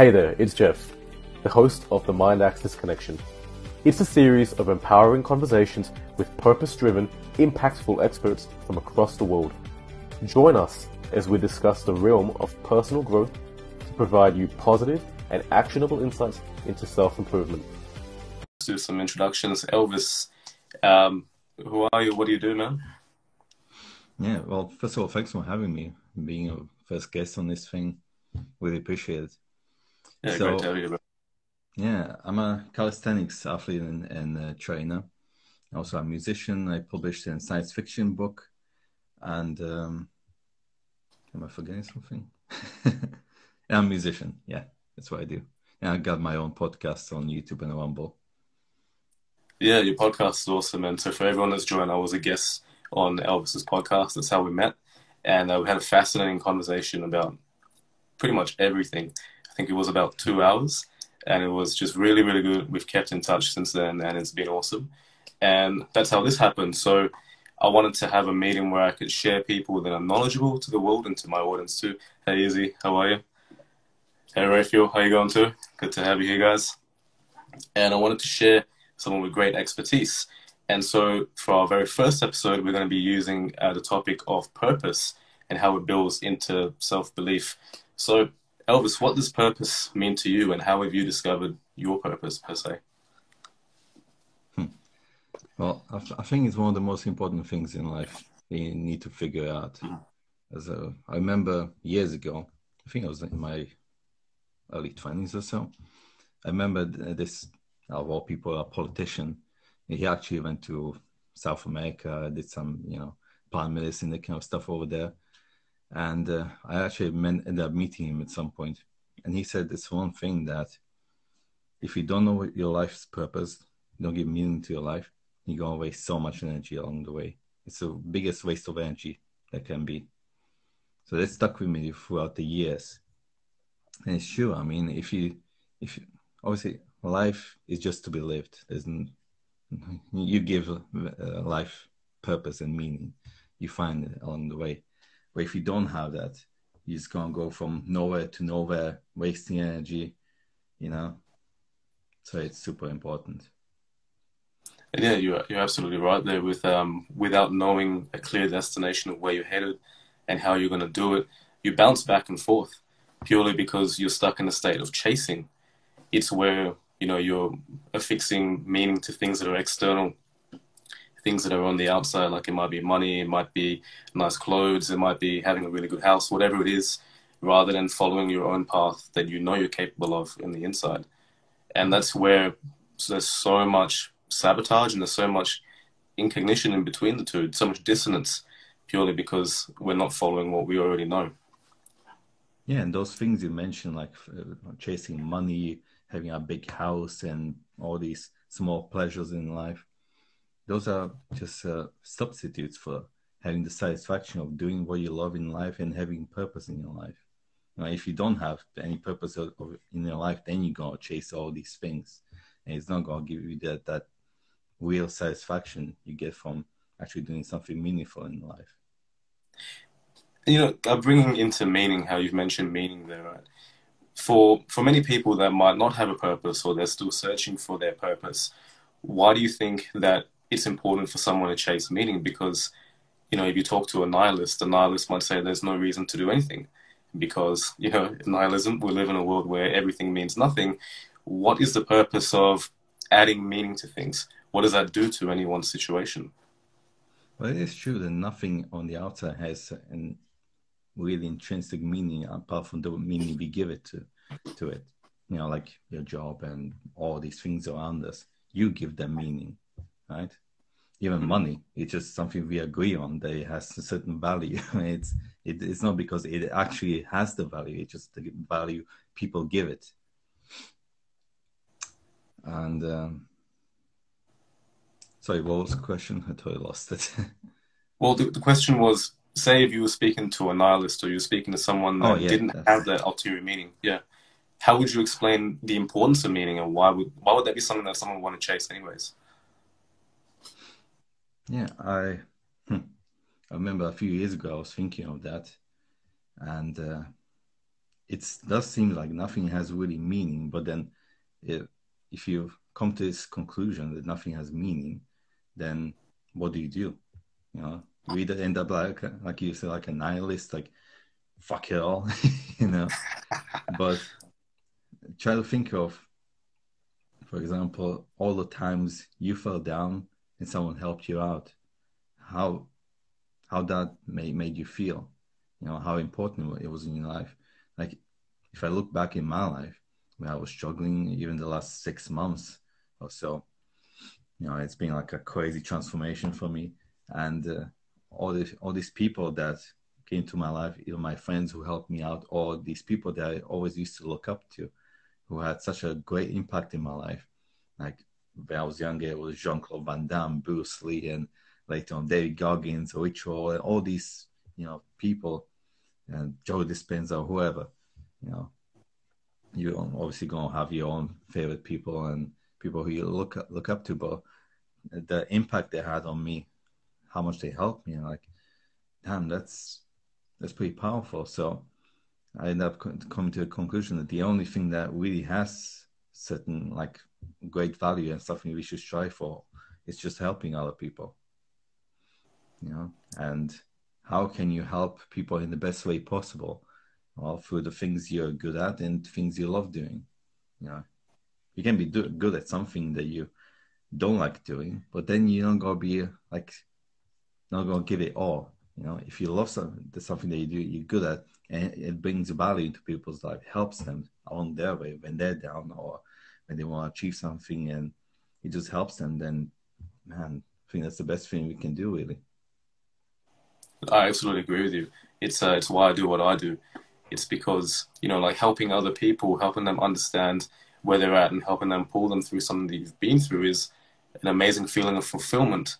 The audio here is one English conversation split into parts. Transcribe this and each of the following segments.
Hey there, it's Geoff, the host of the Mind Access Connection. It's a series of empowering conversations with purpose driven, impactful experts from across the world. Join us as we discuss the realm of personal growth to provide you positive and actionable insights into self improvement. Let's do some introductions. Elvis, um, who are you? What do you do, man? Yeah, well, first of all, thanks for having me, being a first guest on this thing. Really appreciate it. Yeah, so, great to have you. Bro. Yeah, I'm a calisthenics athlete and, and uh, trainer. Also, a musician. I published a science fiction book, and um, am I forgetting something? I'm a musician. Yeah, that's what I do. And I got my own podcast on YouTube and Rumble. Yeah, your podcast is awesome. And so for everyone that's joined, I was a guest on Elvis's podcast. That's how we met. And uh, we had a fascinating conversation about pretty much everything. I think it was about two hours. And it was just really, really good. We've kept in touch since then, and it's been awesome. And that's how this happened. So I wanted to have a meeting where I could share people that are knowledgeable to the world and to my audience too. Hey, Izzy, how are you? Hey, Raphael, how you going too? Good to have you here, guys. And I wanted to share someone with great expertise. And so, for our very first episode, we're going to be using uh, the topic of purpose and how it builds into self belief. So, Elvis, what does purpose mean to you, and how have you discovered your purpose per se? Hmm. Well, I, I, think it's one of the most important things in life you need to figure out. Hmm. As a, I remember years ago, I think I was in my early 20s or so. I remember this of all people, a politician. He actually went to South America, did some, you know, plant medicine, that kind of stuff over there. And uh, I actually ended up meeting him at some. And he said this one thing that if you don't know your life's purpose, don't give meaning to your life, you're to waste so much energy along the way. It's the biggest waste of energy that can be. So that stuck with me throughout the years. And it's true. I mean, if you, if you, obviously life is just to be lived. There's you give uh, life purpose and meaning. You find it along the way. But if you don't have that, you're just gonna go from nowhere to nowhere, wasting energy. You know, so it's super important. And yeah, you're you're absolutely right there. With um, without knowing a clear destination of where you're headed and how you're going to do it, you bounce back and forth purely because you're stuck in a state of chasing. It's where you know you're affixing meaning to things that are external things that are on the outside like it might be money it might be nice clothes it might be having a really good house whatever it is rather than following your own path that you know you're capable of in the inside. And that's where there's so much sabotage and there's so much incognition in between the two so much dissonance purely because we're not following what we already know. Yeah and those things you mentioned like uh, chasing money having a big house and all these small pleasures in life those are just uh, substitutes for having the satisfaction of doing what you love in life and having purpose in your life. Now, if you don't have any purpose of, of, in your life then you're to chase all these things. And it's not going to give you that that real satisfaction you get from actually doing something meaningful in life. You know bringing into meaning how you've mentioned meaning there right? For for many people that might not have a purpose or they're still searching for their purpose why do you think that it's important for someone to chase meaning because you know if you talk to a nihilist a nihilist might say there's no reason to do anything because you know nihilism we live in a world where everything means nothing. What is the purpose of adding meaning to things? What does that do to anyone's situation? Well it is true that nothing on the outside has an really intrinsic meaning apart from the meaning we give it to to it. You know like your job and all these things around us you give them meaning right even money. It's just something we agree on that it has a certain value. It's it, it's not because it actually has the value it's just the value people give it. And um, sorry what was the question? I totally lost it. Well the, the question was say if you were speaking to a nihilist or you were speaking to someone that oh, yeah, didn't have that ulterior meaning, yeah, how would you explain the importance of meaning and why would why would that be something that someone would want to chase anyways? Yeah, I hmm, I remember a few years ago I was thinking of that, and uh, it does seem like nothing has really meaning, but then if, if you come to this conclusion that nothing has meaning, then what do you do? You know, we either end up like like you say, like a nihilist, like fuck it all, you know. but try to think of, for example, all the times you fell down and someone helped you out. How how that made made you feel, you know, how important it was in your life. Like if I look back in my life when I was struggling, even the last six months or so, you know, it's been like a crazy transformation for me. And uh, all these all these people that came to my life, either my friends who helped me out, or these people that I always used to look up to, who had such a great impact in my life. Like when I was younger, it was Jean Claude Van Damme, Bruce Lee, and later on David Goggins, Rich Roll, and all these you know people, and Joe Dispenza, whoever, you know, you're obviously gonna have your own favorite people and people who you look look up to, but the impact they had on me, how much they helped me, like, damn, that's that's pretty powerful. So I ended up coming to a conclusion that the only thing that really has certain like great value and something we should strive for. Is just helping other people you know? And how can you help people in the best way possible? Well through the things you're good at and things you love doing you know? You can be do- good at something that you don't like doing but then you're not gonna be like not gonna give it all you know? If you love something something that you do you're good at and it brings value to people's life helps them on their way when they're down or when they want to achieve something and it just helps them then man i think that's the best thing we can do really I absolutely agree with you. It's uh, it's why I do what I do. It's because you know, like helping other people, helping them understand where they're at, and helping them pull them through something that you've been through is an amazing feeling of fulfillment.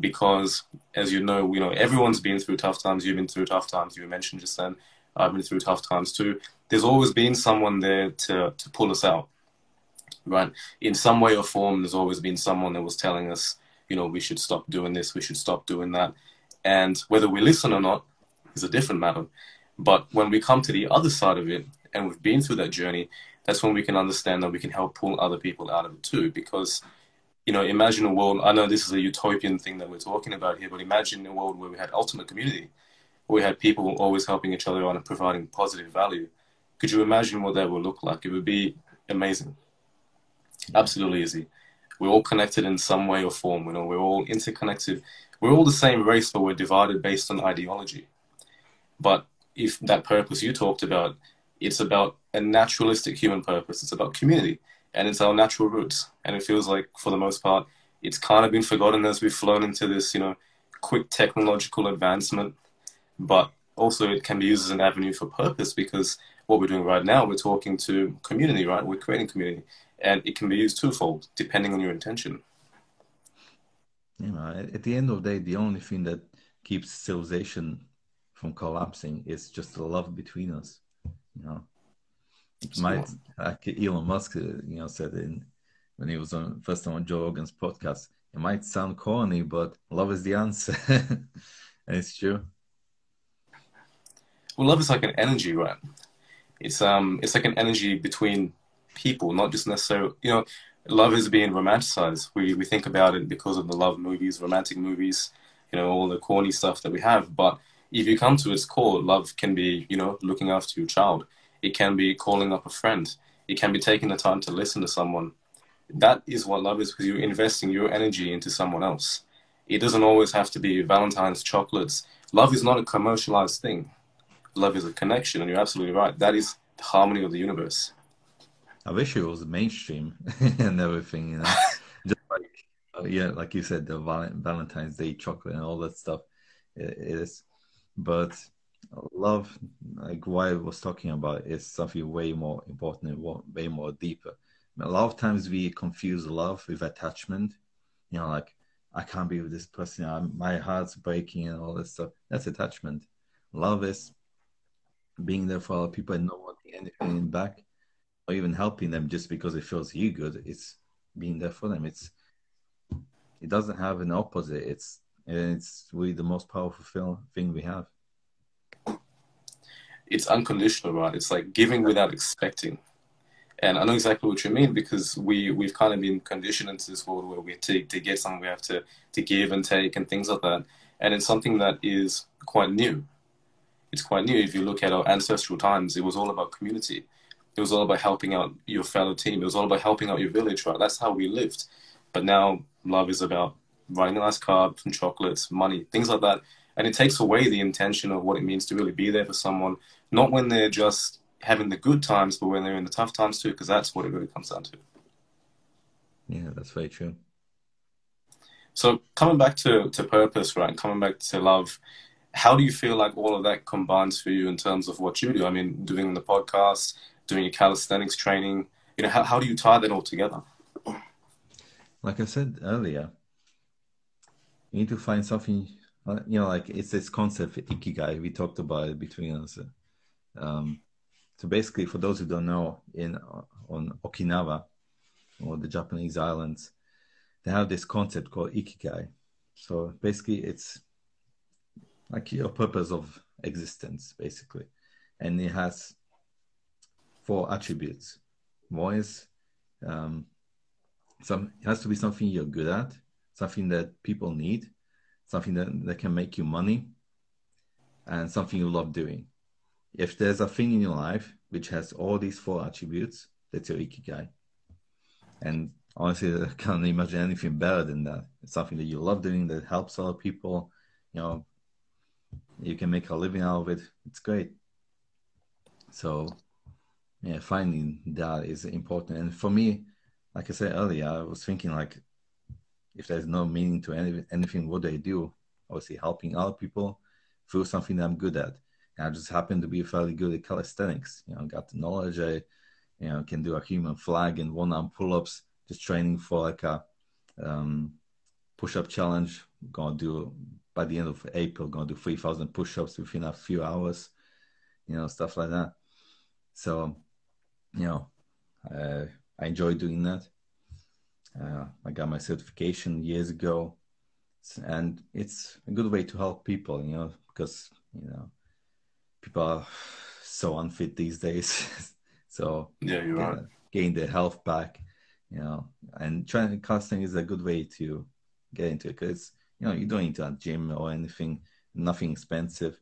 Because, as you know, you know everyone's been through tough times. You've been through tough times. You mentioned just then. I've been through tough times too. There's always been someone there to to pull us out, right? In some way or form, there's always been someone that was telling us, you know, we should stop doing this, we should stop doing that and whether we listen or not is a different matter. But when we come to the other side of it and we've been through that journey, that's when we can understand that we can help pull other people out of it too. Because, you know, imagine a world, I know this is a utopian thing that we're talking about here, but imagine a world where we had ultimate community, where we had people always helping each other out and providing positive value. Could you imagine what that would look like? It would be amazing. Absolutely easy. We're all connected in some way or form. You know, we're all interconnected we're all the same race, but we're divided based on ideology. But if that purpose you talked about, it's about a naturalistic human purpose. It's about community, and it's our natural roots. And it feels like, for the most part, it's kind of been forgotten as we've flown into this, you know, quick technological advancement. But also, it can be used as an avenue for purpose because what we're doing right now, we're talking to community, right? We're creating community, and it can be used twofold depending on your intention you know, at the end of the day, the only thing that keeps civilization from collapsing is just the love between us. You know, it might, like Elon Musk, uh, you know, said in when he was on first time on Joe Rogan's podcast, it might sound corny, but love is the answer, and it's true. Well, love is like an energy, right? It's um, it's like an energy between people, not just necessarily, you know, love is being romanticized. We we think about it because of the love movies, romantic movies, you know, all the corny stuff that we have. But if you come to its core, love can be, you know, looking after your child. It can be calling up a friend. It can be taking the time to listen to someone. That is what love is because you're investing your energy into someone else. It doesn't always have to be Valentine's chocolates. Love is not a commercialized thing. Love is a connection, and you're absolutely right. That is the harmony of the universe. I wish it was mainstream and everything, you know. Just like uh, yeah, like you said, the Valentine's Day chocolate and all that stuff. it, it is, but love, like what I was talking about, is something way more important and way more deeper. A lot of times we confuse love with attachment. You know, like I can't be with this person. I'm, my heart's breaking and all this stuff. That's attachment. Love is being there for other people and not wanting anything back or even helping them just because it feels you good. It's being there for them. It's it doesn't have an opposite. It's it's really the most powerful thing we have. it's unconditional, right? It's like giving without expecting. And I know exactly what you mean because we, we've kind of been conditioned into this world where we to, to get something, we have to, to give and take and things like that. And it's something that is quite new. It's quite new. If you look at our ancestral times, it was all about community. It was all about helping out your fellow team. It was all about helping out your village, right? That's how we lived. But now love is about running a nice car, some chocolates, money, things like that. And it takes away the intention of what it means to really be there for someone, not when they're just having the good times, but when they're in the tough times too, because that's what it really comes down to. Yeah, that's very true. So coming back to, to purpose, right? Coming back to love, how do you feel like all of that combines for you in terms of what you do? I mean, doing the podcast, doing your calisthenics training, you know, how, how do you tie that all together? Like I said earlier, you need to find something uh, you know like it's this concept ikigai we talked about it between us um, so basically for those who don't know in on okinawa or the japanese islands they have this concept called ikigai so basically it's like your purpose of existence basically and it has four attributes is um, some it has to be something you're good at something that people need, something that, that can make you money, and something you love doing. If there's a thing in your life which has all these four attributes, that's your ikigai. And honestly, I can't imagine anything better than that. It's something that you love doing that helps other people. You know, you can make a living out of it. It's great. So, yeah, finding that is important. And for me, like I said earlier, I was thinking like if there's no meaning to any, anything what do I do, obviously helping other people through something that I'm good at. And I just happen to be fairly good at calisthenics. You know, got the knowledge. I, you know, can do a human flag and one arm pull ups. Just training for like a um, push up challenge. Gonna do by the end of April. Gonna do three thousand push ups within a few hours. You know, stuff like that. So, you know, uh, I enjoy doing that. Uh, I got my certification years ago, and it's a good way to help people, you know, because you know people are so unfit these days. so yeah, you are gain their health back, you know, and trying casting is a good way to get into it because you know you don't need to a gym or anything, nothing expensive.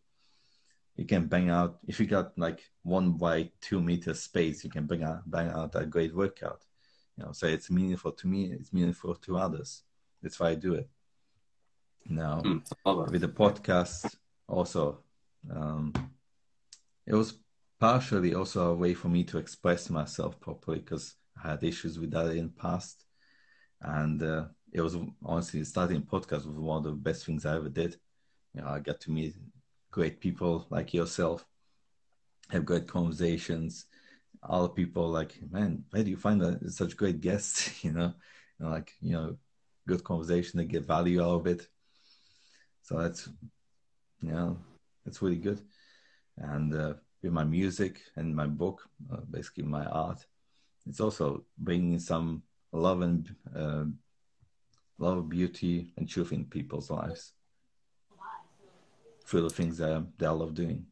You can bang out if you got like one by two meter space, you can bang out bang out a great workout. You know so it's meaningful to me it's meaningful to others. That's why i do it. Now mm, with the podcast also um, it was partially also a way for me to express myself properly because i had issues with that in the past. And uh, it was honestly starting podcast was one of the best things i ever did. You know i got to meet great people like yourself have great conversations other people like, man, where do you find such great guests? you know, and like you know, good conversation to get value out of it. So that's you know, that's really good. And uh, with my music and my book, uh, basically my art, it's also bringing some love and uh, love, beauty, and truth in people's lives through the things that, that I love doing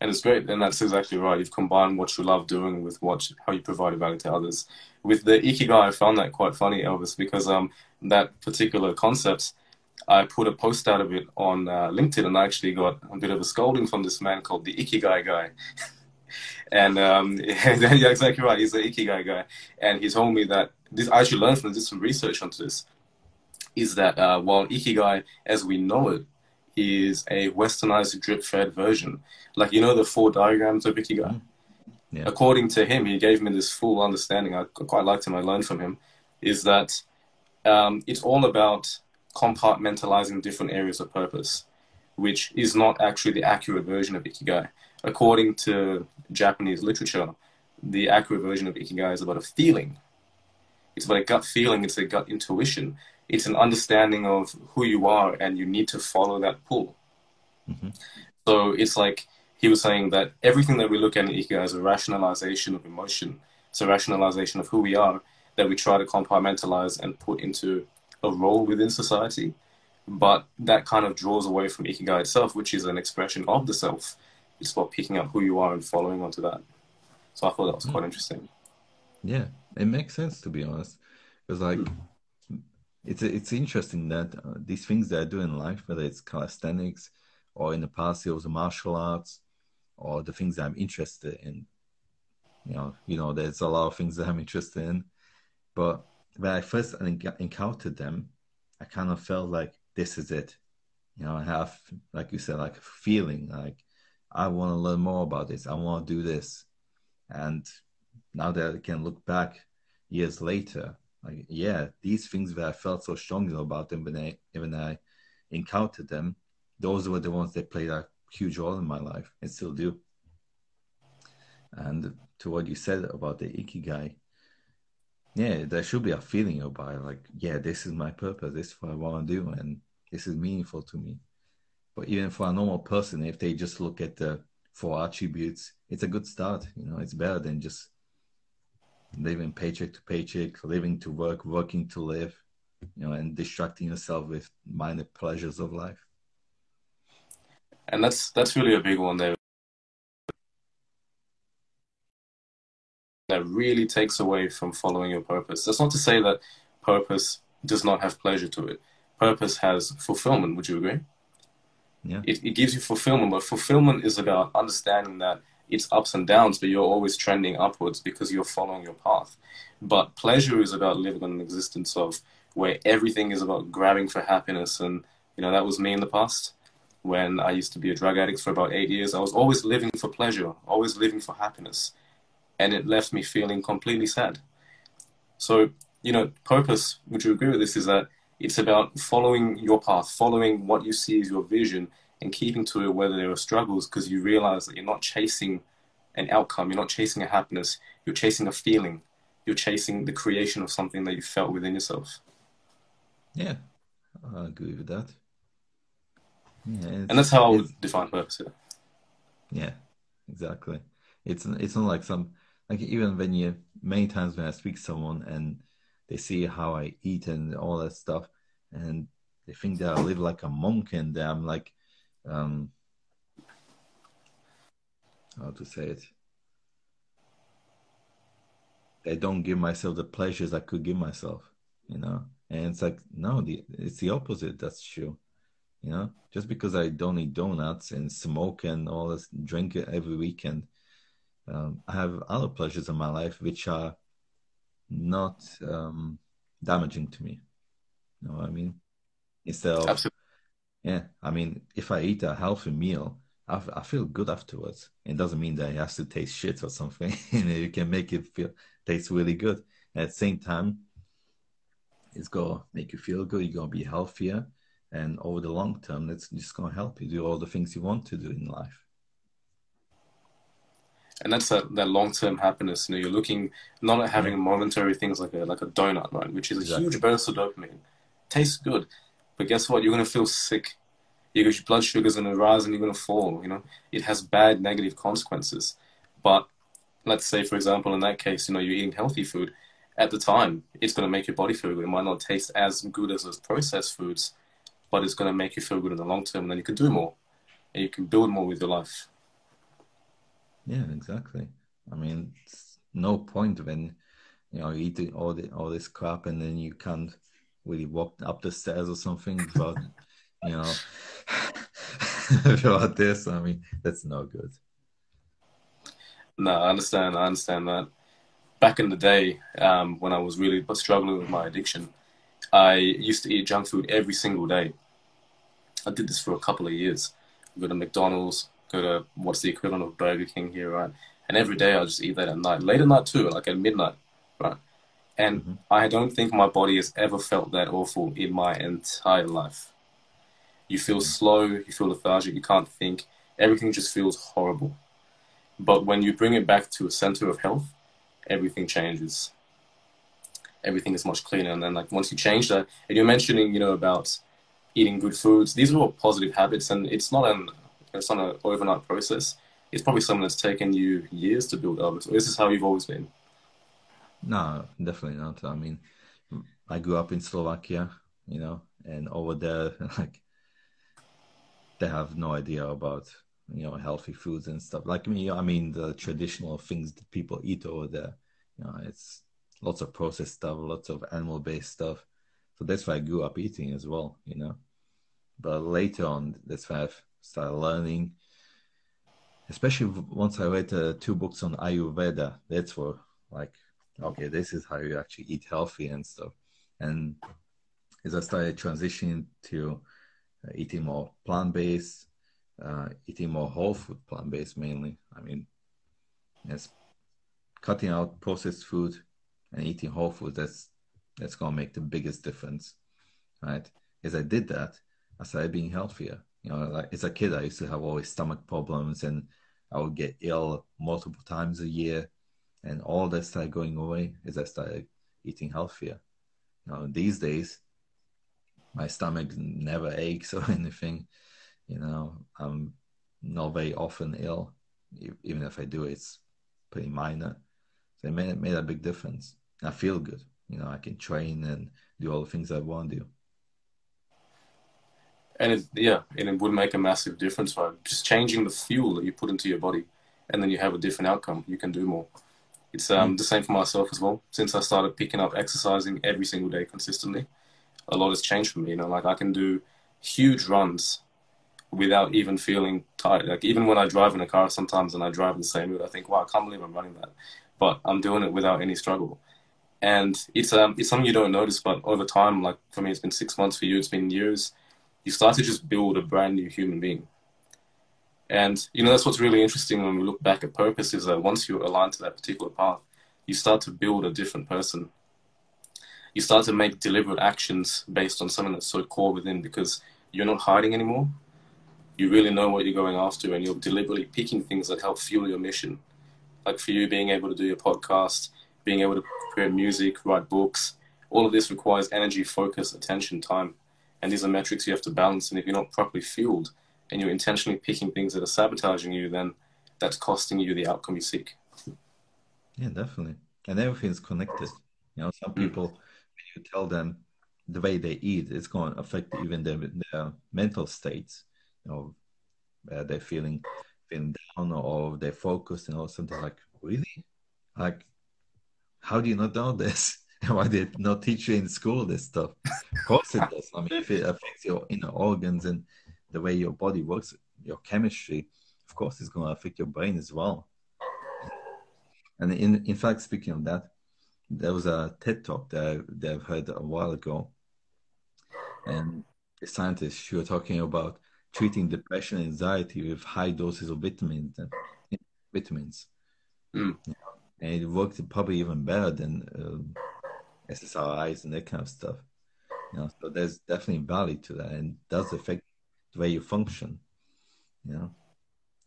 and it's great and that's exactly right you've combined what you love doing with what how you provide value to others with the ikigai i found that quite funny elvis because um that particular concept i put a post out of it on uh, linkedin and i actually got a bit of a scolding from this man called the ikigai guy and um, yeah, exactly right. He's the ikigai guy, and he told me that this. I actually learned from this some research onto this. Is that uh, while ikigai, as we know it, is a westernized drip fed version. Like, you know, the four diagrams of Ikigai? Mm-hmm. Yeah. According to him, he gave me this full understanding. I quite liked him. I learned from him. Is that um, it's all about compartmentalizing different areas of purpose, which is not actually the accurate version of Ikigai. According to Japanese literature, the accurate version of Ikigai is about a feeling. It's about a gut feeling, it's a gut intuition it's an understanding of who you are and you need to follow that pull. Mm-hmm. So it's like he was saying that everything that we look at in Ikigai is a rationalization of emotion. It's a rationalization of who we are that we try to compartmentalize and put into a role within society. But that kind of draws away from Ikigai itself, which is an expression of the self. it's about picking up who you are and following onto that. So I thought that was quite Mm. interesting. Yeah, it makes sense to be honest, because like it's it's interesting that uh, these things that I do in life, whether it's calisthenics or in the past it was martial arts, or the things I'm interested in. You know, you know, there's a lot of things that I'm interested in, but when I first encountered them, I kind of felt like this is it. You know, I have, like you said, like a feeling like I want to learn more about this. I want to do this, and now that I can look back years later, like yeah, these things that I felt so strongly about them when I when I encountered them, those were the ones that played a huge role in my life and still do. And to what you said about the ikigai, yeah, there should be a feeling about like yeah, this is my purpose, this is what I want to do, and this is meaningful to me. But even for a normal person, if they just look at the four attributes, it's a good start. You know, it's better than just living paycheck to paycheck, living to work, working to live, you know, and distracting yourself with minor pleasures of life. And that's that's really a big one there. That really takes away from following your purpose. That's not to say that purpose does not have pleasure to it. Purpose has fulfillment. Would you agree? Yeah. It, it gives you fulfillment, but fulfillment is about understanding that it's ups and downs, but you're always trending upwards because you're following your path. But pleasure is about living an existence of where everything is about grabbing for happiness. And, you know, that was me in the past when I used to be a drug addict for about eight years. I was always living for pleasure, always living for happiness. And it left me feeling completely sad. So, you know, purpose, would you agree with this, is that it's about following your path, following what you see as your vision, and keeping to it whether there are struggles because you realize that you're not chasing an outcome, you're not chasing a happiness, you're chasing a feeling, you're chasing the creation of something that you felt within yourself. Yeah, I agree with that. Yeah, And that's how I would define purpose. Yeah. Yeah, exactly. It's it's not like some like even when you many times when I speak to someone and they see how I eat and all that stuff, and they think that I live like a monk and I'm like, um, how to say it? I don't give myself the pleasures I could give myself, you know. And it's like no, the it's the opposite. That's true. You know, just because I don't eat donuts and smoke and all this, drink every weekend, um, I have other pleasures in my life which are not um, damaging to me. You know what I mean? Instead of, Absolutely. Yeah, I mean, if I eat a healthy meal, I feel good afterwards. It doesn't mean that it has to taste shit or something. you know, you can make it feel taste really good. At the same time, it's gonna make you feel good. You're gonna be healthier, and over the long term, that's just gonna help you do all the things you want to do in life. And that's that, that long term happiness. You know, you're looking not at having momentary things like a like a donut, right? Which is a Exactly. huge burst of dopamine. Tastes good. But guess what? You're gonna feel sick. Your blood sugar's gonna rise and you're gonna fall, you know. It has bad negative consequences. But let's say for example in that case, you know, you're eating healthy food. At the time, it's gonna make your body feel good. It might not taste as good as those processed foods, but it's gonna make you feel good in the long term and then you can do more. And you can build more with your life. Yeah, exactly. I mean, no point when you know you eat all the all this crap and then you can't really walked up the stairs or something without you know without this. I mean, that's no good. No, I understand. I understand that. Back in the day, um, when I was really struggling with my addiction, I used to eat junk food every single day. I did this for a couple of years. Go to McDonald's, go to what's the equivalent of Burger King here, right? And every day I just eat that at night, late at night too, like at midnight, right? And Mhm. I don't think my body has ever felt that awful in my entire life. You feel slow, you feel lethargic, you can't think. Everything just feels horrible. But when you bring it back to a center of health, everything changes. Everything is much cleaner. And then, like, once you change that, and you're mentioning, you know, about eating good foods, these are all positive habits, and it's not an it's not an overnight process. It's probably something that's taken you years to build up. So this is how you've always been. No, definitely not. I mean, I grew up in Slovakia, you know, and over there, like, they have no idea about you know healthy foods and stuff. Like me, I mean the traditional things that people eat over there. You know, it's lots of processed stuff, lots of animal based stuff. So that's why I grew up eating as well. You know, but later on, that's why I've started learning. Especially once I read uh, two books on Ayurveda, that's for like, okay, this is how you actually eat healthy and stuff. And as I started transitioning to uh, eating more plant based, uh, eating more whole food, plant based mainly. I mean, it's cutting out processed food and eating whole food. That's that's gonna make the biggest difference, right? As I did that, I started being healthier. You know, like as a kid, I used to have always stomach problems, and I would get ill multiple times a year, and all that started going away as I started eating healthier. Now these days, my stomach never aches or anything. You know, I'm not very often ill. Even if I do, it's pretty minor. So it made, it made a big difference. I feel good. You know, I can train and do all the things I want to do. And it, yeah, and it would make a massive difference, right? Just changing the fuel that you put into your body, and then you have a different outcome. You can do more. It's um, the same for myself as well. Since I started picking up exercising every single day consistently, a lot has changed for me. You know, like I can do huge runs without even feeling tired. Like even when I drive in a car sometimes and I drive in the same route, I think, wow, I can't believe I'm running that. But I'm doing it without any struggle. And it's um it's something you don't notice, but over time, like for me it's been six months, for you it's been years, you start to just build a brand new human being. And you know that's what's really interesting when we look back at purpose is that once you're aligned to that particular path, you start to build a different person. You start to make deliberate actions based on something that's so core within because you're not hiding anymore you really know what you're going after and you're deliberately picking things that help fuel your mission. Like for you, being able to do your podcast, being able to create music, write books, all of this requires energy, focus, attention, time. And these are metrics you have to balance. And if you're not properly fueled and you're intentionally picking things that are sabotaging you, then that's costing you the outcome you seek. Yeah, definitely. And everything's connected. You know, some mm. people, mm. when you tell them the way they eat, it's going to affect even their, their mental states you know, uh, they're feeling feeling down or they're focused and all of something like really like how do you not know this why did not teach you in school this stuff of course it does i mean if it affects your inner organs and the way your body works your chemistry of course is going to affect your brain as well and in in fact speaking of that there was a ted talk that, that i've heard a while ago and the scientists she were talking about treating depression and anxiety with high doses of vitamins and vitamins. Mm. And it worked probably even better than uh, SSRIs and that kind of stuff. You know, so there's definitely value to that, and does affect the way you function. You know,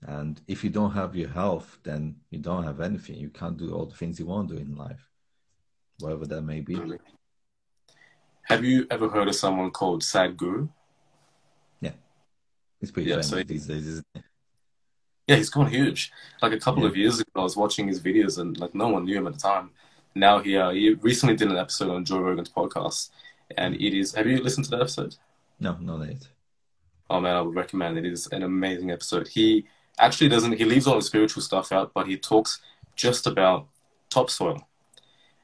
and if you don't have your health, then you don't have anything. You can't do all the things you want to do in life, whatever that may be. Have you ever heard of someone called Sadhguru? He's pretty yeah, famous so he, these days, isn't he? Yeah, he's gone huge. Like a couple yeah. of years ago, I was watching his videos and like no one knew him at the time. Now he uh, he recently did an episode on Joe Rogan's podcast, and it is. Have you listened to that episode? No, not yet. Oh man, I would recommend it. It is an amazing episode. He actually doesn't. He leaves all the spiritual stuff out, but he talks just about topsoil.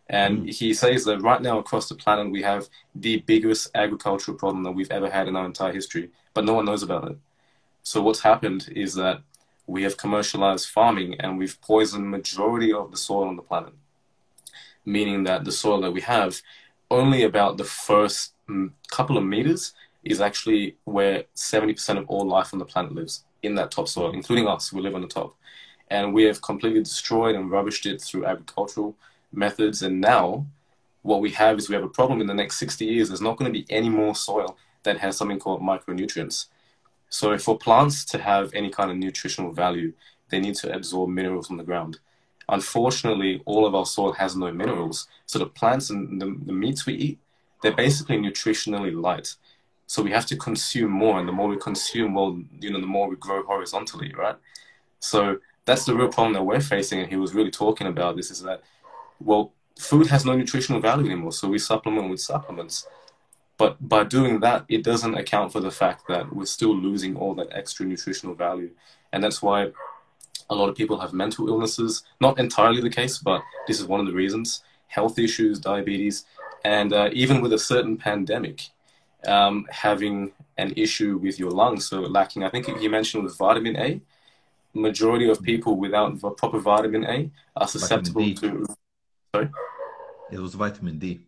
And mm. he says that right now across the planet we have the biggest agricultural problem that we've ever had in our entire history, but no one knows about it. So what's happened is that we have commercialized farming and we've poisoned majority of the soil on the planet. Meaning that the soil that we have, only about the first couple of meters is actually where 70% of all life on the planet lives, in that topsoil, including us, we live on the top. And we have completely destroyed and rubbished it through agricultural methods. And now what we have is we have a problem in the next 60 years. There's not going to be any more soil that has something called micronutrients. So for plants to have any kind of nutritional value, they need to absorb minerals from the ground. Unfortunately, all of our soil has no minerals. So the plants and the, the meats we eat, they're basically nutritionally light. So we have to consume more, and the more we consume, well, you know, the more we grow horizontally, right? So that's the real problem that we're facing. And he was really talking about this: is that, well, food has no nutritional value anymore, so we supplement with supplements But by doing that, it doesn't account for the fact that we're still losing all that extra nutritional value. And that's why a lot of people have mental illnesses. Not entirely the case, but this is one of the reasons. Health issues, diabetes, and uh, even with a certain pandemic, um, having an issue with your lungs, so lacking, I think you mentioned with vitamin A, majority of people without proper vitamin A are susceptible to. Sorry? It was vitamin D.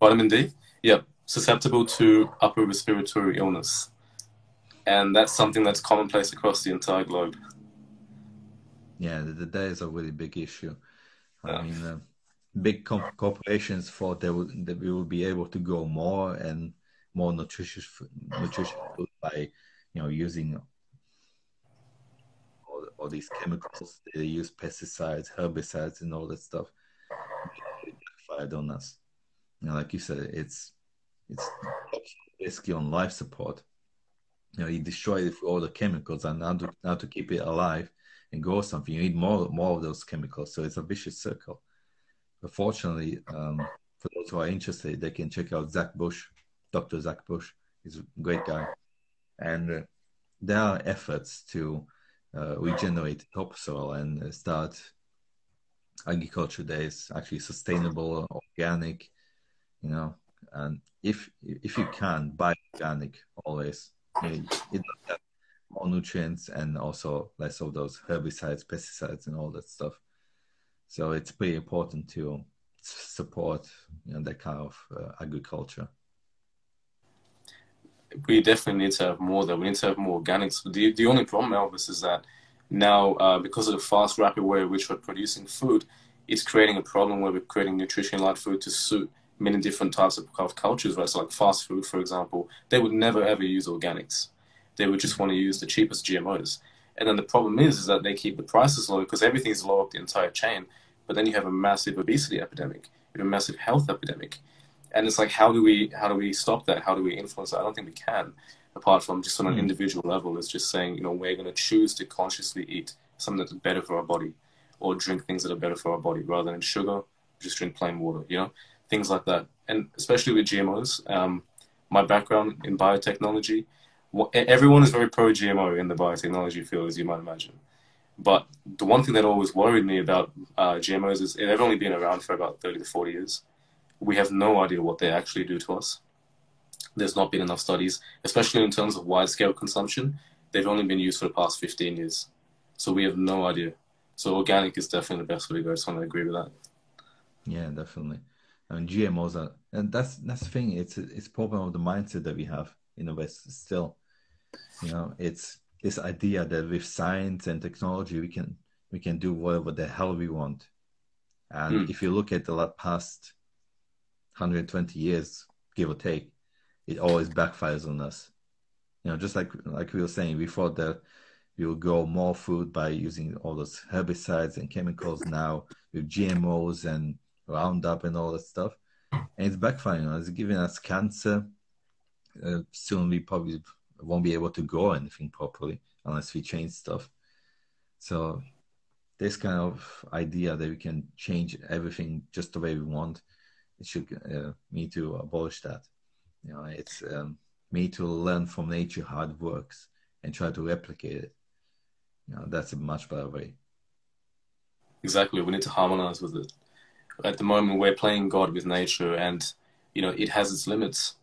Vitamin D? Yep. Susceptible to upper respiratory illness. And that's something that's commonplace across the entire globe. Yeah, that is a really big issue. Yeah. I mean, uh, big corporations thought they would that we would be able to grow more and more nutritious nutritious food by you know using all, all these chemicals. They use pesticides, herbicides, and all that stuff. Backfired on us. You know, like you said, it's it's basically on life support. You know, you destroy it with all the chemicals, and now to now to keep it alive and grow something, you need more more of those chemicals. So it's a vicious circle. But fortunately, um, for those who are interested, they can check out Zach Bush, Dr. Zach Bush. He's a great guy, and uh, there are efforts to uh, regenerate topsoil and uh, start agriculture that is actually sustainable, organic, you know. And if if you can buy organic, always it, does have more nutrients and also less of those herbicides, pesticides, and all that stuff. So it's pretty important to support you know that kind of uh, agriculture. We definitely need to have more. Though we need to have more organics. The the only problem, Elvis, is that now uh, because of the fast, rapid way in which we're producing food, it's creating a problem where we're creating nutrition-light food to suit many different types of, of cultures. Right, so like fast food, for example, they would never ever use organics they would just want to use the cheapest GMOs. And then the problem is, is that they keep the prices low because everything's low up the entire chain. But then you have a massive obesity epidemic, you have a massive health epidemic. And it's like, how do we how do we stop that? How do we influence that? I don't think we can, apart from just on an mm. individual level. Is just saying, you know, we're going to choose to consciously eat something that's better for our body, or drink things that are better for our body, rather than sugar. Just drink plain water, you know, things like that. And especially with GMOs, um, my background in biotechnology, everyone is very pro GMO in the biotechnology field, as you might imagine. But the one thing that always worried me about uh, GMOs is they've only been around for about 30 to 40 years. We have no idea what they actually do to us. There's not been enough studies, especially in terms of wide scale consumption. They've only been used for the past 15 years. So we have no idea. So organic is definitely the best way to go. I want to agree with that. Yeah, definitely. I mean, GMOs are, and that's that's the thing. It's it's problem of the mindset that we have in the West still you know it's this idea that with science and technology we can we can do whatever the hell we want and mm. if you look at the past 120 years give or take it always backfires on us. You know just like like we were saying we thought that we will grow more food by using all those herbicides and chemicals now with gmos and roundup and all that stuff. And it's backfiring it's giving us cancer. Uh, soon we probably won't be able to grow anything properly unless we change stuff. So this kind of idea that we can change everything just the way we want, it should uh, me to abolish that. You know, it's um, me to learn from nature how it works and try to replicate it. You know, that's a much better way. Exactly, we need to harmonize with it. At the moment, we're playing God with nature, and you know it has its limits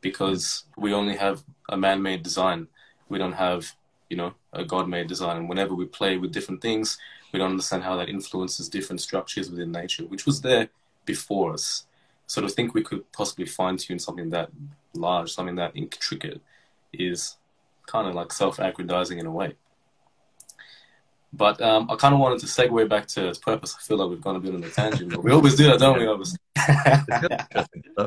because we only have a man-made design. We don't have, you know, a God-made design. And whenever we play with different things, we don't understand how that influences different structures within nature, which was there before us. So of think we could possibly fine-tune something that large, something that intricate, is kind of like self-aggrandizing in a way. But um, I kind of wanted to segue back to its purpose. I feel like we've gone a bit on a tangent, but we always do that, don't we? Obviously.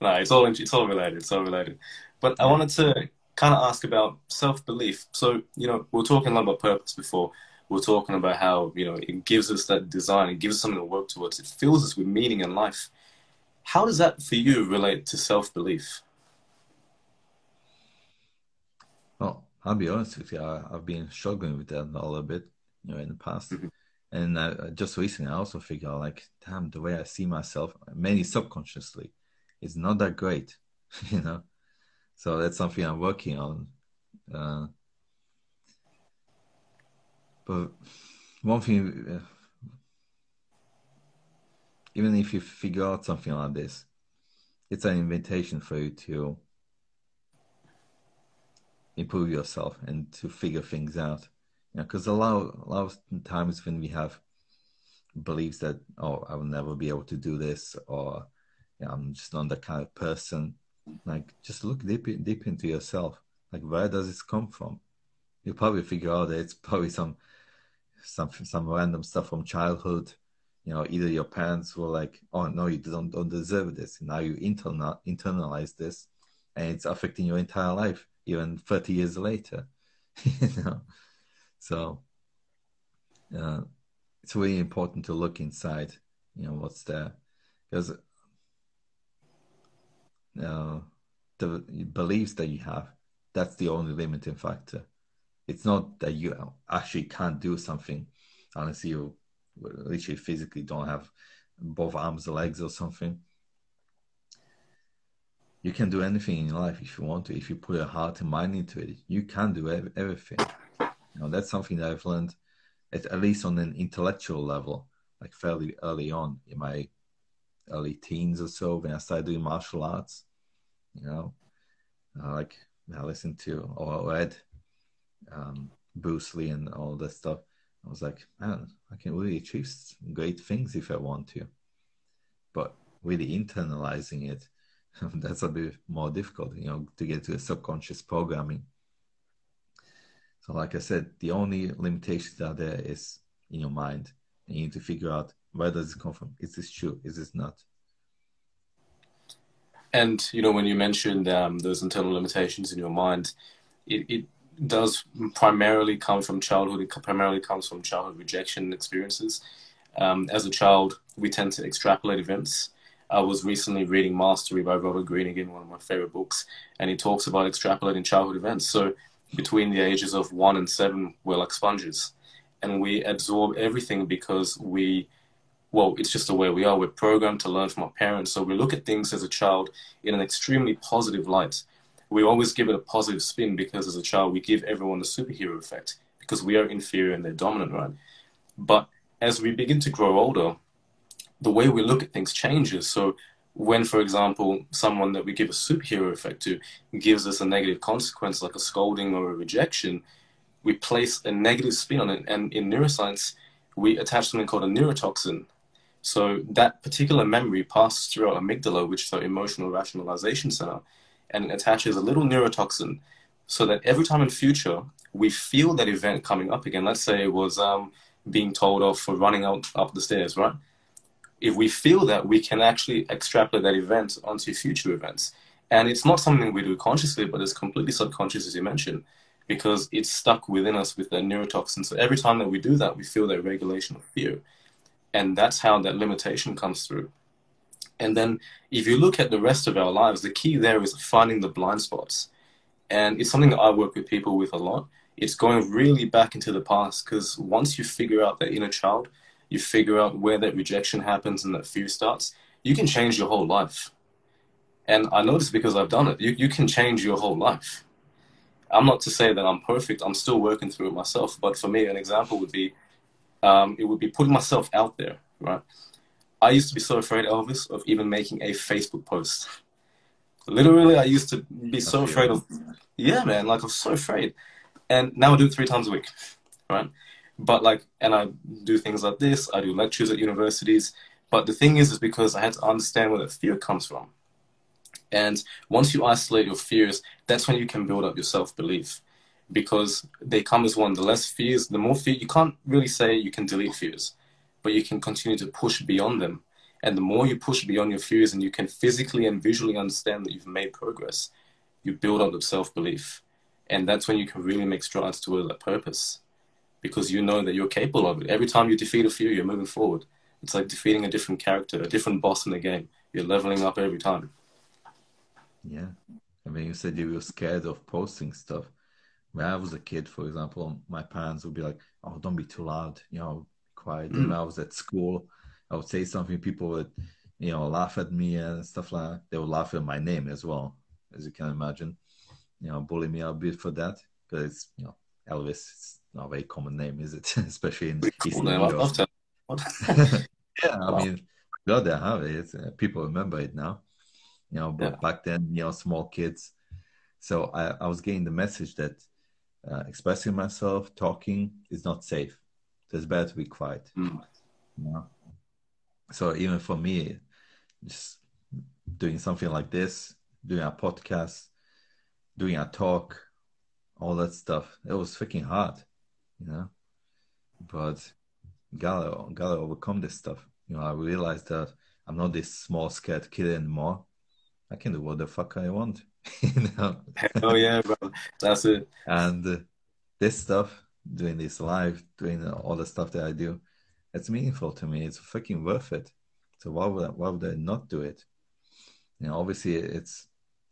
no, it's all it's all related. It's all related. But I wanted to kind of ask about self belief. So you know, we are talking a lot about purpose before. We are talking about how you know it gives us that design. It gives us something to work towards. It fills us with meaning in life. How does that for you relate to self belief? Well, I'll be honest with you. I, have been struggling with that a little bit, you know, in the past. Mm-hmm. And uh, just recently, I also figured out, like, damn, the way I see myself, mainly subconsciously, is not that great. you know. So that's something I'm working on. Uh, but one thing, uh, even if you figure out something like this, it's an invitation for you to improve yourself and to figure things out. You know, because a lot, a lot of times when we have beliefs that oh, I will never be able to do this, or you know, I'm just not that kind of person. Like, just look deep, deep into yourself. Like, where does this come from? You'll probably figure out that it's probably some, some, some random stuff from childhood. You know, either your parents were like, "Oh no, you don't don't deserve this." Now you internal internalize this, and it's affecting your entire life, even thirty years later. you know, so uh, it's really important to look inside. You know what's there, because uh, the beliefs that you have, that's the only limiting factor. It's not that you actually can't do something unless you literally physically don't have both arms legs or something. You can do anything in life if you want to. If you put your heart and mind into it, you can do everything. You know, that's something that I've learned, at, at least on an intellectual level, like fairly early on in my early teens or so when I started doing martial arts. You know, uh, like I listened to or read um, Bruce Lee and all that stuff. I was like, man, I can really achieve great things if I want to. But really internalizing it, that's a bit more difficult, you know, to get to a subconscious programming. So, like I said, the only limitations out there is in your mind. And you need to figure out where does it come from? Is this true? Is this not? And you know, when you mentioned um, those internal limitations in your mind, it, it does primarily come from childhood. It primarily comes from childhood rejection experiences. Um, as a child, we tend to extrapolate events. I was recently reading Mastery by Robert Greene, again, one of my favorite books, and he talks about extrapolating childhood events. So, between the ages of one and seven, we're like sponges, and we absorb everything because we well, it's just the way we are. We're programmed to learn from our parents. So we look at things as a child in an extremely positive light. We always give it a positive spin because as a child, we give everyone the superhero effect because we are inferior and they're dominant, right? But as we begin to grow older, the way we look at things changes. So when, for example, someone that we give a superhero effect to gives us a negative consequence like a scolding or a rejection, we place a negative spin on it. And in neuroscience, we attach something called a neurotoxin so that particular memory passes through our amygdala, which is our emotional rationalization center, and attaches a little neurotoxin so that every time in future we feel that event coming up again, let's say it was um, being told off for running out up the stairs, right? If we feel that, we can actually extrapolate that event onto future events. And it's not something we do consciously, but it's completely subconscious, as you mentioned, because it's stuck within us with that neurotoxin. So every time that we do that, we feel that regulation of fear. And that's how that limitation comes through. And then if you look at the rest of our lives, the key there is finding the blind spots. And it's something that I work with people with a lot. It's going really back into the past because once you figure out that inner child, you figure out where that rejection happens and that fear starts, you can change your whole life. And I know this because I've done it. You, you can change your whole life. I'm not to say that I'm perfect, I'm still working through it myself. But for me, an example would be um, it would be putting myself out there, right? I used to be so afraid, Elvis, of even making a Facebook post. Literally, I used to be so afraid of, yeah, man, like I was so afraid. And now I do it three times a week, right? But like, and I do things like this, I do lectures at universities. But the thing is, is because I had to understand where the fear comes from. And once you isolate your fears, that's when you can build up your self belief because they come as one. The less fears, the more fear. You can't really say you can delete fears, but you can continue to push beyond them. And the more you push beyond your fears and you can physically and visually understand that you've made progress, you build up the self belief. And that's when you can really make strides toward that purpose because you know that you're capable of it. Every time you defeat a fear, you're moving forward. It's like defeating a different character, a different boss in the game. You're leveling up every time. Yeah. I mean, you said you were scared of posting stuff when I was a kid, for example, my parents would be like, "Oh, don't be too loud," you know, quiet. Mm. When I was at school, I would say something, people would, you know, laugh at me and stuff like that. They would laugh at my name as well. as you can imagine. You know, bully me a bit for that because you know Elvis. It's not a very common name, is it? Especially in Eastern Europe. yeah, I mean, glad they have it. Uh, people remember it now. You know, but yeah. back then, you know, small kids. So I, I was getting the message that uh, expressing myself, talking is not safe. So it's better to be quiet. Mm. You know? So even for me, just doing something like this, doing a podcast, doing a talk, all that stuff, it was freaking hard, you know. But gotta gotta overcome this stuff. You know, I realized that I'm not this small scared kid anymore. I can do what the fuck I want. you know? Oh yeah, bro. That's it. And uh, this stuff, doing this live, doing all the stuff that I do, it's meaningful to me. It's fucking worth it. So why would I, why would I not do it? You know, obviously it's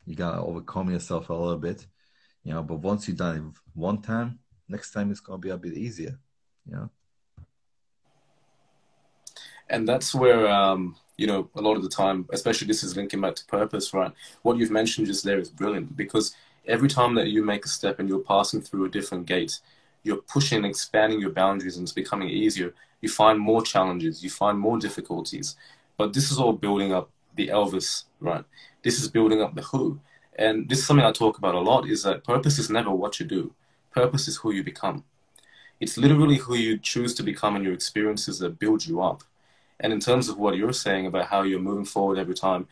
you gotta overcome yourself a little bit, you know. But once you've done it one time, next time it's gonna be a bit easier, you know and that's where um, you know a lot of the time especially this is linking back to purpose right what you've mentioned just there is brilliant because every time that you make a step and you're passing through a different gate you're pushing expanding your boundaries and it's becoming easier you find more challenges you find more difficulties. But this is all building up the elvis right? This is building up the who. And this is something i talk about a lot is that purpose is never what you do. Purpose is who you become. It's literally who you choose to become and your experiences that build you up. And in terms of what you're saying about how you're moving forward every time,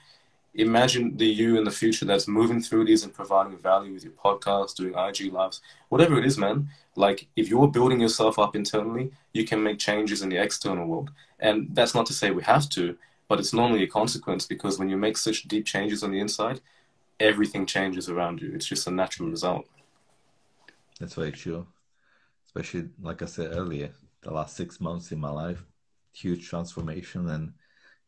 imagine the you in the future that's moving through these and providing value with your podcast, doing IG lives, whatever it is, man. Like if you're building yourself up internally, you can make changes in the external world. And that's not to say we have to, but it's normally a consequence because when you make such deep changes on the inside, everything changes around you. It's just a natural result. That's very true. Especially like I said earlier, the last six months in my life, huge transformation and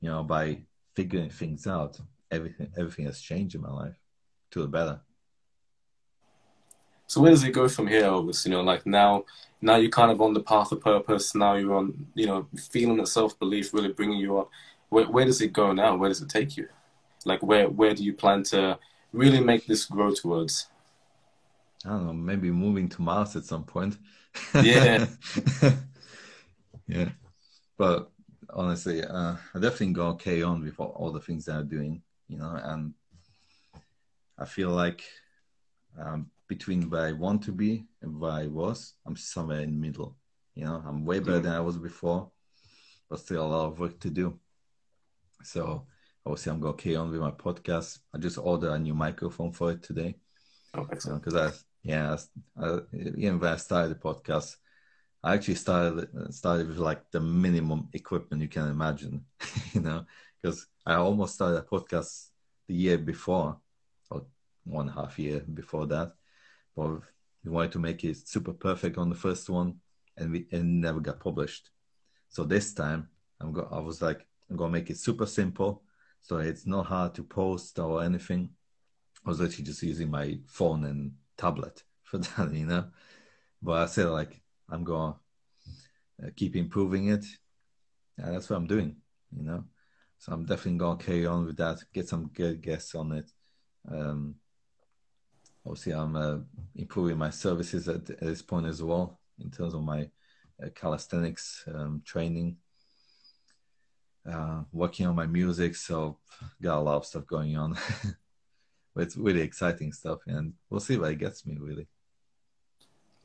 you know by figuring things out everything everything has changed in my life to the better so where does it go from here elvis you know like now now you're kind of on the path of purpose. Now you're on you know feeling that self-belief really bringing you up. Where, where does it go now? Where does it take you? Like where where do you plan to really make this grow towards? I don't know maybe moving to mars at some point. Yeah. Yeah. But honestly, uh, I definitely go carry on with all, all, the things that I'm doing, you know, and I feel like um, between where I want to be and where I was, I'm somewhere in the middle. You know, I'm way better mm-hmm. than I was before, but still a lot of work to do. So obviously, I'm gonna carry on with my podcast. I just ordered a new microphone for it today. Oh, excellent! Because I, yeah, I, I, even when I started the podcast, I actually started started with like the minimum equipment you can imagine, you know, because I almost started a podcast the year before, or one and a half year before that, but we wanted to make it super perfect on the first one, and we and never got published. So this time, I'm go. I was like, I'm gonna make it super simple, so it's not hard to post or anything. I was actually just using my phone and tablet for that, you know. But I said like I'm to uh, keep improving it. Yeah, that's what I'm doing, you know. So I'm definitely to carry on with that, get some good guests on it. Um, obviously, I'm uh, improving my services at, at, this point as well in terms of my uh, calisthenics um, training. Uh, working on my music, so got a lot of stuff going on. but it's really exciting stuff, and we'll see where it gets me. Really.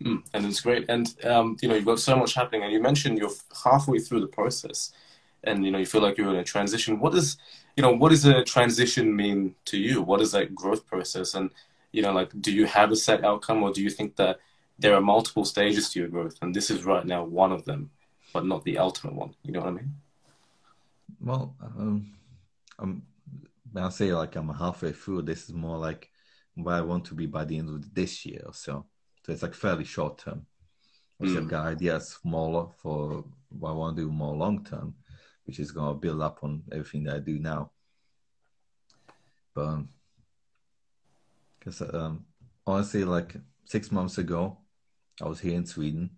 Mm, and it's great. And um, you know, you've got so much happening, and you mentioned you're halfway through the process, and you know, you feel like you're in a transition. What does you know? What does a transition mean to you? What is that growth process? And you know, like, do you have a set outcome, or do you think that there are multiple stages to your growth, and this is right now one of them, but not the ultimate one? You know what I mean? Well, um, I'm. When I say like I'm halfway through, this is more like where I want to be by the end of this year or so. So it's like fairly short term. Mm. I've got ideas smaller for what I want to do more long term, which is going to build up on everything that I do now. But because um, honestly, like six months ago, I was here in Sweden.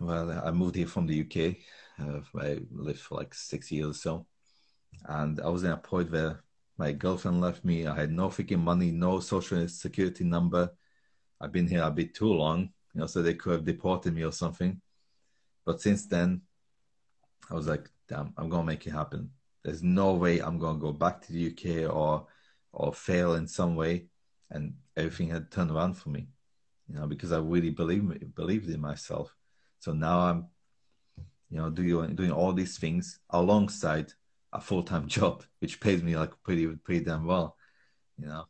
Well, I moved here from the UK. Uh, I lived for like six years or so, and I was in a point where My girlfriend left me. I had no freaking money, no social security number. I've been here a bit too long, you know, so they could have deported me or something. But since then, I was like, damn, I'm gonna make it happen. There's no way I'm gonna go back to the UK or or fail in some way. And everything had turned around for me, you know, because I really believed believed in myself. So now I'm, you know, doing doing all these things alongside a full time job, which pays me like pretty pretty damn well, you know.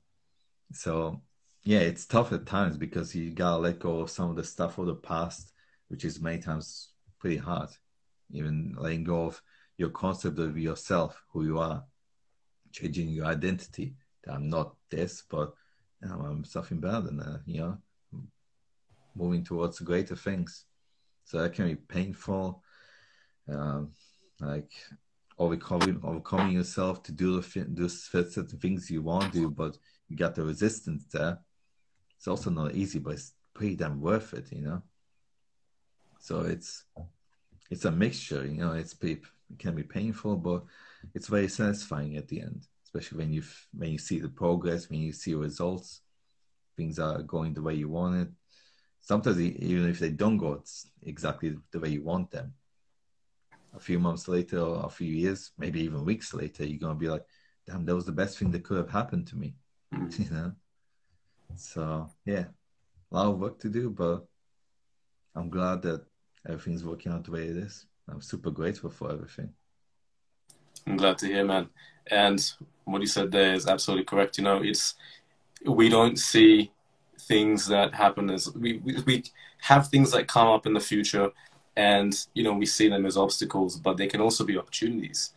So yeah, it's tough at times because you gotta let go of some of the stuff of the past, which is many times pretty hard. Even letting go of your concept of yourself, who you are, changing your identity. I'm not this, but I'm something better than that. You know, moving towards greater things. So that can be painful. Um, like overcoming overcoming yourself to do the do certain things you want to but you got the resistance there. It's also not easy, but it's pretty damn worth it, you know. So it's it's a mixture, you know. It's it can be painful, but it's very satisfying at the end, especially when you when you see the progress, when you see results, things are going the way you want it. Sometimes even if they don't go exactly the way you want them, a few months later or a few years, maybe even weeks later, you're gonna be like, "Damn, that was the best thing that could have happened to me," mm. you know. So yeah, a lot of work to do, but I'm glad that everything's working out the way it is. I'm super grateful for everything. I'm glad to hear, man. And what you said there is absolutely correct. You know, it's we don't see things that happen as we, we, we have things that come up in the future and you know we see them as obstacles but they can also be opportunities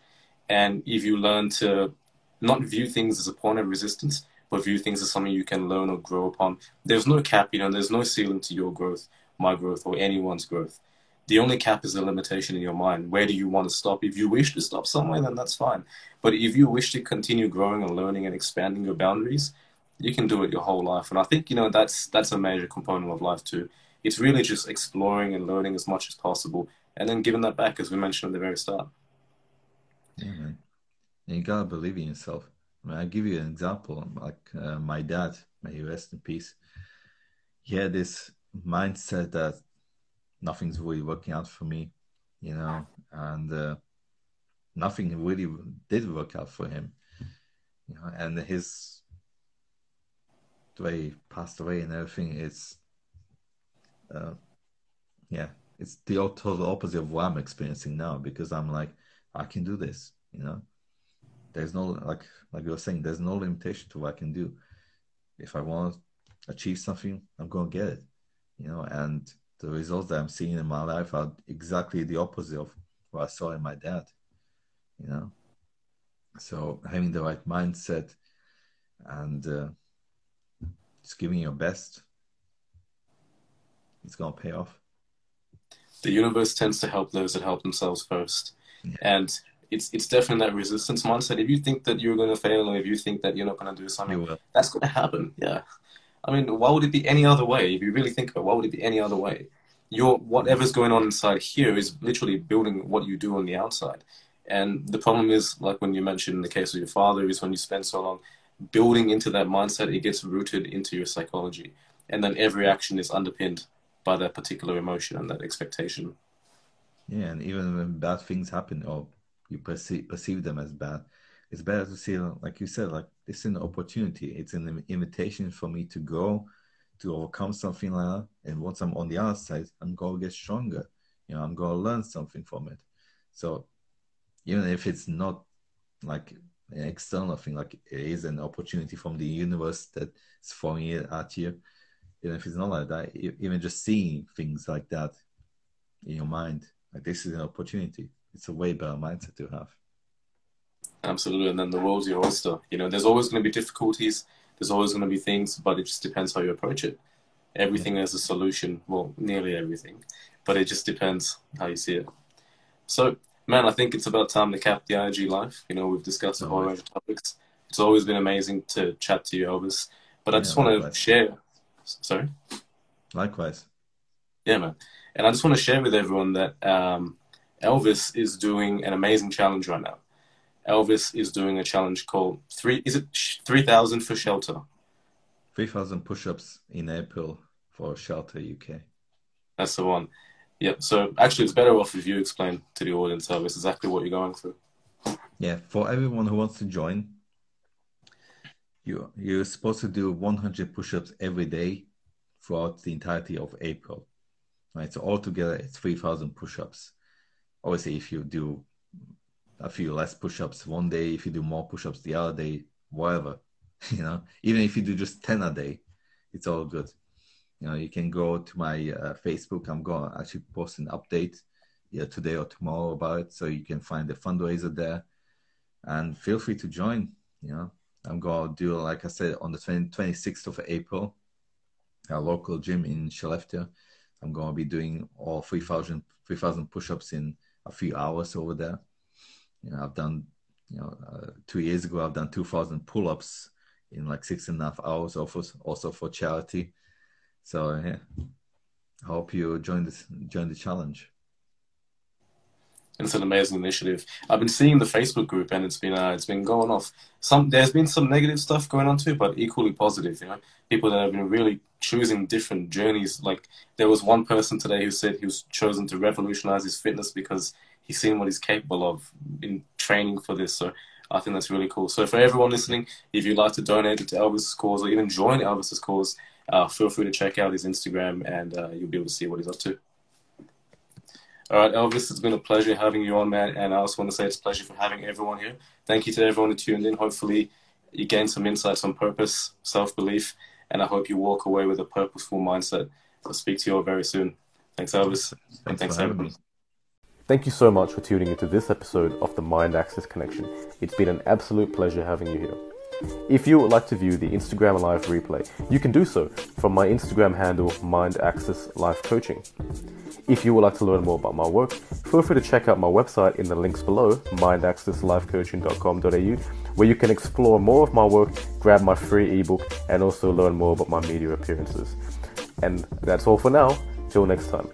and if you learn to not view things as a point of resistance but view things as something you can learn or grow upon there's no cap you know there's no ceiling to your growth my growth or anyone's growth the only cap is the limitation in your mind. Where do you want to stop? If you wish to stop somewhere then that's fine. But if you wish to continue growing and learning and expanding your boundaries you can do it your whole life. And i think you know that's that's a major component of life too. It's really just exploring and learning as much as possible and then giving that back as we mentioned at the very start. Yeah man and you gotta believe in yourself. I mean, i'll give you an example. Like uh, my dad may he rest in peace. He had this mindset that nothing's really working out for me you know and uh, nothing really did work out for him you know and his way he passed away and everything is uh, yeah, it's the total opposite of what I'm experiencing now because I'm like, I can do this, you know. There's no like like you were saying, there's no limitation to what I can do. If I want to achieve something, I'm gonna get it, you know. And the results that I'm seeing in my life are exactly the opposite of what I saw in my dad, you know. So having the right mindset and uh, just giving your best it's going to pay off. The universe tends to help those that help themselves first. Yeah. And it's it's definitely that resistance mindset. If you think that you're going to fail, or if you think that you're not going to do something, that's going to happen. Yeah. I mean, why would it be any other way? If you really think about it, why would it be any other way? Your whatever's going on inside here is literally building what you do on the outside. And the problem is, like when you mentioned in the case of your father, is when you spend so long building into that mindset, it gets rooted into your psychology, and then every action is underpinned by that particular emotion and that expectation. Yeah, and even when bad things happen or you perceive perceive them as bad, it's better to see, like you said, like this is an opportunity. It's an invitation for me to go to overcome something like that. And once I'm on the other side, I'm gonna get stronger. You know, I'm gonna learn something from it. So even if it's not like an external thing, like it is an opportunity from the universe that's throwing it at you even if it's not like that, even just seeing things like that in your mind, like this is an opportunity. It's a way better mindset to have. Absolutely, and then the world's your oyster. You know, there's always going to be difficulties. There's always going to be things, but it just depends how you approach it. Everything yeah. has a solution. Well, nearly everything, but it just depends how you see it. So, man, I think it's about time to cap the IG live. You know, we've discussed a whole range of topics. It's always been amazing to chat to you, Elvis. But I yeah, just want to share Sorry. Likewise. Yeah, man. And I just want to share with everyone that um, Elvis is doing an amazing challenge right now. Elvis is doing a challenge called three. Is it three thousand for shelter? Three thousand push-ups in April for Shelter UK. That's the one. Yep. So actually, it's better off if you explain to the audience, Elvis, exactly what you're going through. Yeah, for everyone who wants to join, you you're supposed to do 100 push-ups every day throughout the entirety of April. Right. So altogether, it's 3,000 push-ups. Obviously, if you do a few less push-ups one day, if you do more push-ups the other day, whatever, you know, even if you do just 10 a day, it's all good. You know, you can go to my uh, Facebook. I'm going to actually post an update yeah, today or tomorrow about it. So you can find the fundraiser there and feel free to join. You know, I'm going to do, like I said, on the 20, 26th of April, a local gym in Skellefteå. I'm going to be doing all 3,000 3, push-ups in a few hours over there. You know, I've done, you know, uh, two years ago, I've done 2,000 pull-ups in like six and a half hours, also, also for charity. So yeah, I hope you join this, join the challenge it's an amazing initiative. I've been seeing the Facebook group, and it's been uh, it's been going off. Some there's been some negative stuff going on too, but equally positive. You know, people that have been really choosing different journeys. Like there was one person today who said he was chosen to revolutionize his fitness because he's seen what he's capable of in training for this. So I think that's really cool. So for everyone listening, if you'd like to donate to Elvis's cause or even join Elvis's cause, uh, feel free to check out his Instagram, and uh, you'll be able to see what he's up to. All right, Elvis, it's been a pleasure having you on, man. And I also want to say it's a pleasure for having everyone here. Thank you to everyone who tuned in. Hopefully, you gained some insights on purpose, self belief, and I hope you walk away with a purposeful mindset. I'll speak to you all very soon. Thanks, Elvis. Thanks, and thanks, everybody. Thank you so much for tuning into this episode of the Mind Access Connection. It's been an absolute pleasure having you here. If you would like to view the Instagram Live replay, you can do so from my Instagram handle, Mind Access Life Coaching. If you would like to learn more about my work, feel free to check out my website in the links below, mindaccesslifecoaching.com.au, where you can explore more of my work, grab my free ebook, and also learn more about my media appearances. And that's all for now. Till next time.